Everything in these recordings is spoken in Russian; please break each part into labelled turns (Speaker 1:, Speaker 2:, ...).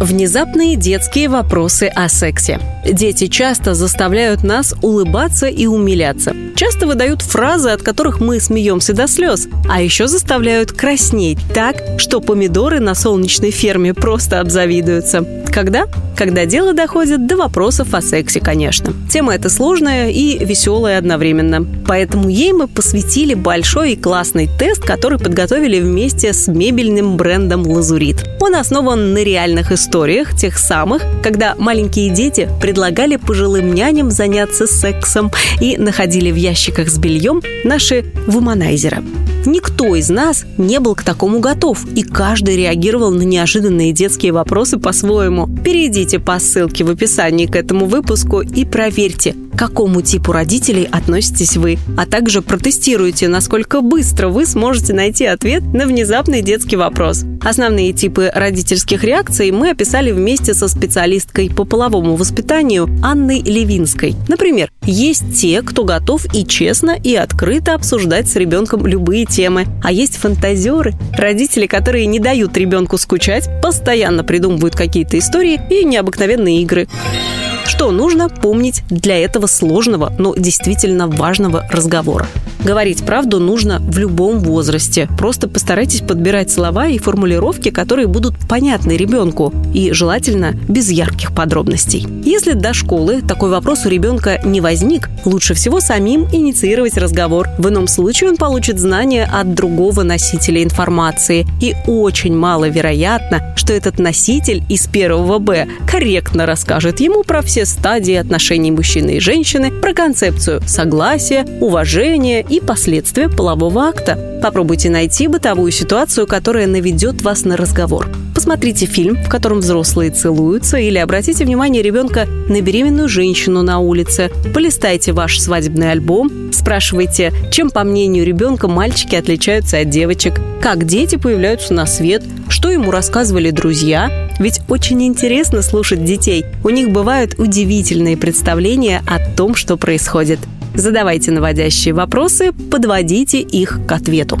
Speaker 1: Внезапные детские вопросы о сексе. Дети часто заставляют нас улыбаться и умиляться. Часто выдают фразы, от которых мы смеемся до слез, а еще заставляют краснеть так, что помидоры на солнечной ферме просто обзавидуются. Когда? Когда дело доходит до вопросов о сексе, конечно. Тема эта сложная и веселая одновременно. Поэтому ей мы посвятили большой и классный тест, который подготовили вместе с мебельным брендом «Лазурит». Он основан на реальных историях, тех самых, когда маленькие дети предлагали пожилым няням заняться сексом и находили в ящиках с бельем наши вуманайзеры. Никто из нас не был к такому готов, и каждый реагировал на неожиданные детские вопросы по-своему. Перейдите по ссылке в описании к этому выпуску и проверьте, к какому типу родителей относитесь вы, а также протестируйте, насколько быстро вы сможете найти ответ на внезапный детский вопрос. Основные типы родительских реакций мы описали вместе со специалисткой по половому воспитанию Анной Левинской. Например, есть те, кто готов и честно, и открыто обсуждать с ребенком любые темы. А есть фантазеры, родители, которые не дают ребенку скучать, постоянно придумывают какие-то истории и необыкновенные игры. Что нужно помнить для этого сложного, но действительно важного разговора? Говорить правду нужно в любом возрасте. Просто постарайтесь подбирать слова и формулировки, которые будут понятны ребенку, и желательно без ярких подробностей. Если до школы такой вопрос у ребенка не возник, лучше всего самим инициировать разговор. В ином случае он получит знания от другого носителя информации. И очень маловероятно, что этот носитель из первого Б корректно расскажет ему про все стадии отношений мужчины и женщины, про концепцию согласия, уважения и последствия полового акта. Попробуйте найти бытовую ситуацию, которая наведет вас на разговор. Посмотрите фильм, в котором взрослые целуются, или обратите внимание ребенка на беременную женщину на улице. Полистайте ваш свадебный альбом, спрашивайте, чем, по мнению ребенка, мальчики отличаются от девочек, как дети появляются на свет, что ему рассказывали друзья. Ведь очень интересно слушать детей. У них бывают удивительные представления о том, что происходит. Задавайте наводящие вопросы, подводите их к ответу.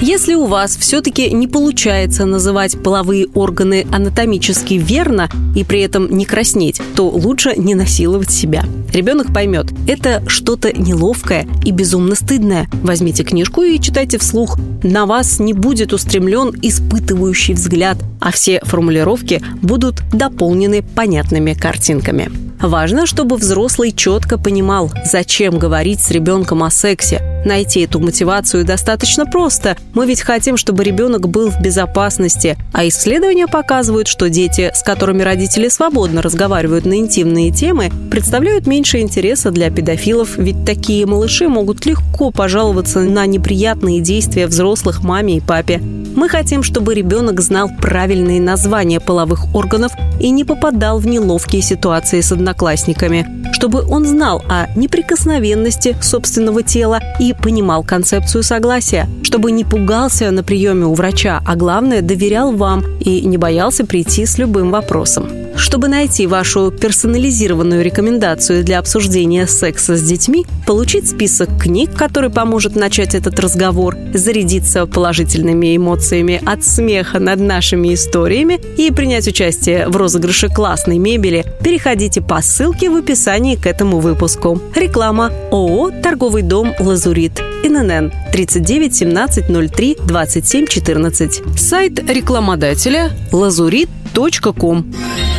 Speaker 1: Если у вас все-таки не получается называть половые органы анатомически верно и при этом не краснеть, то лучше не насиловать себя. Ребенок поймет, это что-то неловкое и безумно стыдное. Возьмите книжку и читайте вслух. На вас не будет устремлен испытывающий взгляд, а все формулировки будут дополнены понятными картинками. Важно, чтобы взрослый четко понимал, зачем говорить с ребенком о сексе. Найти эту мотивацию достаточно просто. Мы ведь хотим, чтобы ребенок был в безопасности. А исследования показывают, что дети, с которыми родители свободно разговаривают на интимные темы, представляют меньше интереса для педофилов, ведь такие малыши могут легко пожаловаться на неприятные действия взрослых маме и папе. Мы хотим, чтобы ребенок знал правильные названия половых органов и не попадал в неловкие ситуации с одноклассниками, чтобы он знал о неприкосновенности собственного тела и понимал концепцию согласия, чтобы не пугался на приеме у врача, а главное доверял вам и не боялся прийти с любым вопросом. Чтобы найти вашу персонализированную рекомендацию для обсуждения секса с детьми, получить список книг, который поможет начать этот разговор, зарядиться положительными эмоциями от смеха над нашими историями и принять участие в розыгрыше классной мебели, переходите по ссылке в описании к этому выпуску. Реклама ООО «Торговый дом Лазурит». ИНН 39 17 03 27 14. Сайт рекламодателя лазурит.ком.